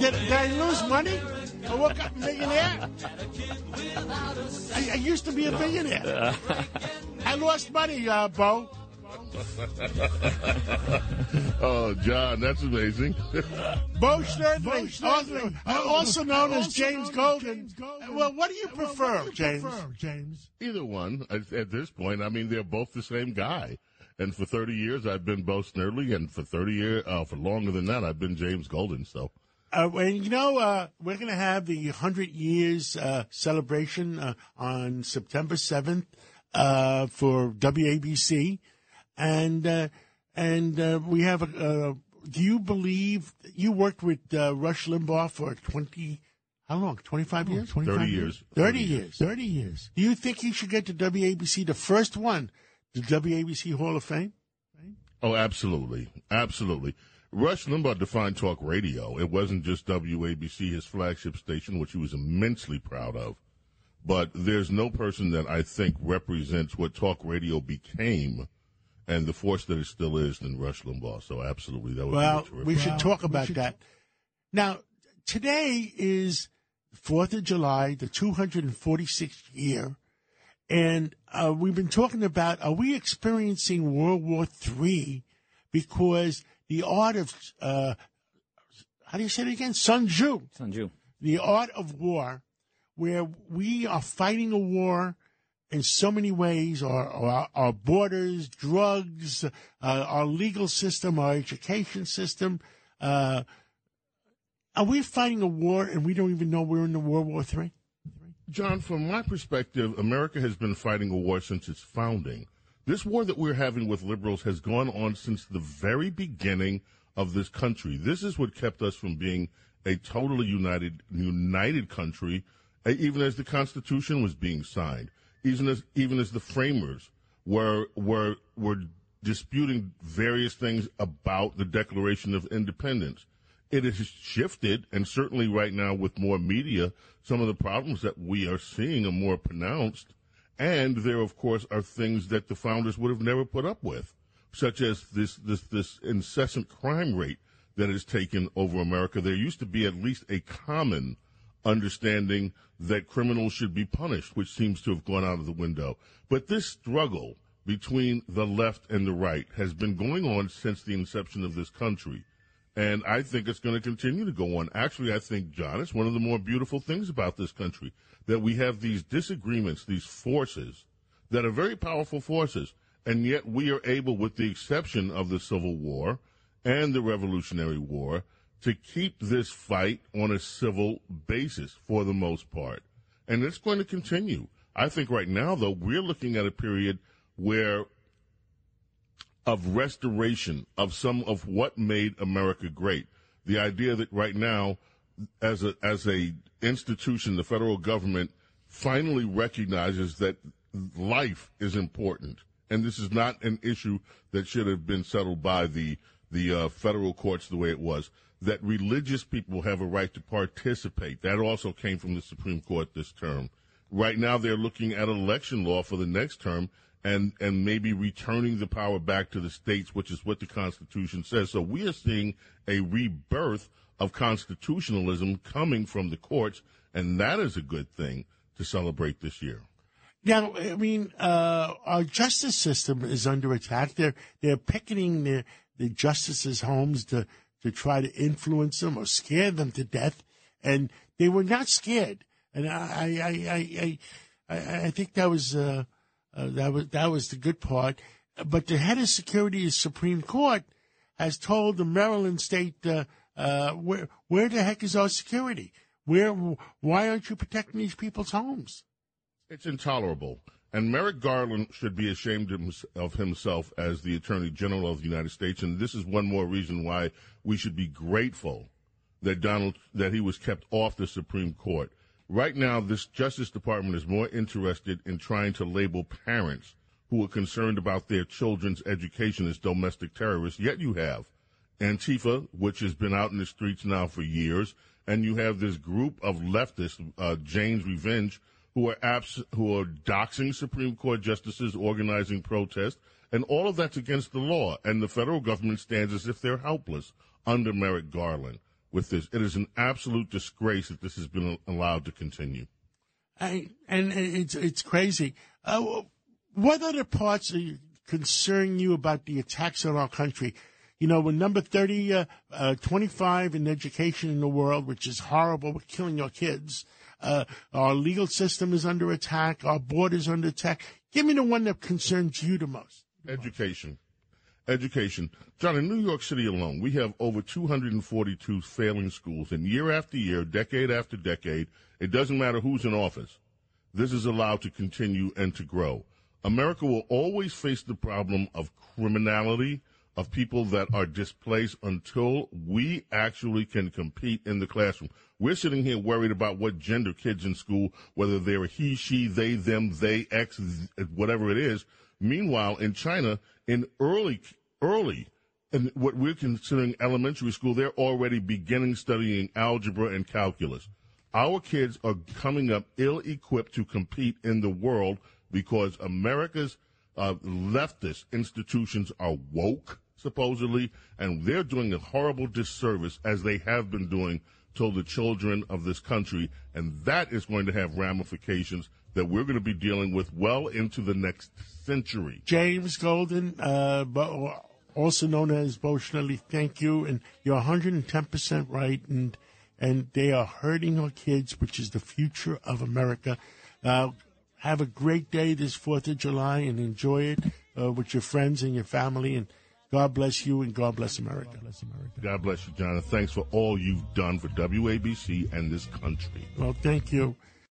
Did, did I lose money? I woke up a millionaire. I, I used to be a billionaire. I lost money, uh, Bo. oh, John, that's amazing. Bo Snerdley, also, also known as James Golden. Well, what do you prefer, James? James? Either one. At, at this point, I mean, they're both the same guy. And for 30 years, I've been Bo Snerdley, and for 30 years, uh, for longer than that, I've been James Golden. So, uh, and you know, uh, we're going to have the 100 years uh, celebration uh, on September 7th uh, for WABC, and uh, and we have a. do you believe you worked with Rush Limbaugh for 20? How long? 25 years? 25 30 years. 30, 30 years. 30 years. Do you think he should get to WABC, the first one, the WABC Hall of Fame? Oh, absolutely. Absolutely. Rush Limbaugh defined talk radio. It wasn't just WABC, his flagship station, which he was immensely proud of. But there's no person that I think represents what talk radio became and the force that it still is than Rush Limbaugh. So absolutely, that would well, be we should talk about should that. Now, today is Fourth of July, the 246th year, and uh, we've been talking about: Are we experiencing World War III because the art of uh, how do you say it again? Sun Tzu. Sun Tzu. The art of war, where we are fighting a war in so many ways our, our, our borders, drugs, uh, our legal system, our education system. Uh, are we fighting a war and we don't even know we're in the World War III? John, from my perspective, America has been fighting a war since its founding. This war that we're having with liberals has gone on since the very beginning of this country. This is what kept us from being a totally united, united country, eh, even as the Constitution was being signed, even as even as the framers were were were disputing various things about the Declaration of Independence. It has shifted, and certainly right now with more media, some of the problems that we are seeing are more pronounced. And there, of course, are things that the founders would have never put up with, such as this, this, this incessant crime rate that has taken over America. There used to be at least a common understanding that criminals should be punished, which seems to have gone out of the window. But this struggle between the left and the right has been going on since the inception of this country. And I think it's going to continue to go on. Actually, I think, John, it's one of the more beautiful things about this country that we have these disagreements, these forces that are very powerful forces, and yet we are able, with the exception of the Civil War and the Revolutionary War, to keep this fight on a civil basis for the most part. And it's going to continue. I think right now, though, we're looking at a period where of restoration of some of what made America great. The idea that right now, as a as a institution, the federal government finally recognizes that life is important, and this is not an issue that should have been settled by the the uh, federal courts the way it was. That religious people have a right to participate. That also came from the Supreme Court this term. Right now, they're looking at election law for the next term and and maybe returning the power back to the states, which is what the Constitution says. So we are seeing a rebirth of constitutionalism coming from the courts, and that is a good thing to celebrate this year. Now, I mean, uh, our justice system is under attack. They're they're picketing the the justices' homes to to try to influence them or scare them to death, and they were not scared. And I I I I, I, I think that was. Uh, uh, that was that was the good part. But the head of security of Supreme Court has told the Maryland State, uh, uh, where where the heck is our security? Where why aren't you protecting these people's homes? It's intolerable. And Merrick Garland should be ashamed of himself as the Attorney General of the United States. And this is one more reason why we should be grateful that Donald that he was kept off the Supreme Court. Right now, this Justice Department is more interested in trying to label parents who are concerned about their children's education as domestic terrorists. Yet you have Antifa, which has been out in the streets now for years, and you have this group of leftists, uh, Jane's Revenge, who are abs- who are doxing Supreme Court justices, organizing protests, and all of that's against the law. And the federal government stands as if they're helpless under Merrick Garland. With this. It is an absolute disgrace that this has been allowed to continue. I, and it's it's crazy. Uh, what other parts are concern you about the attacks on our country? You know, we're number 30, uh, uh, 25 in education in the world, which is horrible. We're killing our kids. Uh, our legal system is under attack. Our borders under attack. Give me the one that concerns you the most. Education. Education. John, in New York City alone, we have over 242 failing schools, and year after year, decade after decade, it doesn't matter who's in office. This is allowed to continue and to grow. America will always face the problem of criminality, of people that are displaced until we actually can compete in the classroom. We're sitting here worried about what gender kids in school, whether they're he, she, they, them, they, X, whatever it is. Meanwhile, in China, in early, early, in what we're considering elementary school, they're already beginning studying algebra and calculus. Our kids are coming up ill equipped to compete in the world because America's uh, leftist institutions are woke supposedly, and they're doing a horrible disservice as they have been doing to the children of this country, and that is going to have ramifications that we're going to be dealing with well into the next century. James Golden, uh, also known as Bo Schnelly, thank you, and you're 110% right, and and they are hurting our kids, which is the future of America. Uh, have a great day this Fourth of July and enjoy it uh, with your friends and your family and God bless you and God bless America. God bless America. God bless you, John. thanks for all you've done for WABC and this country. Well, thank you.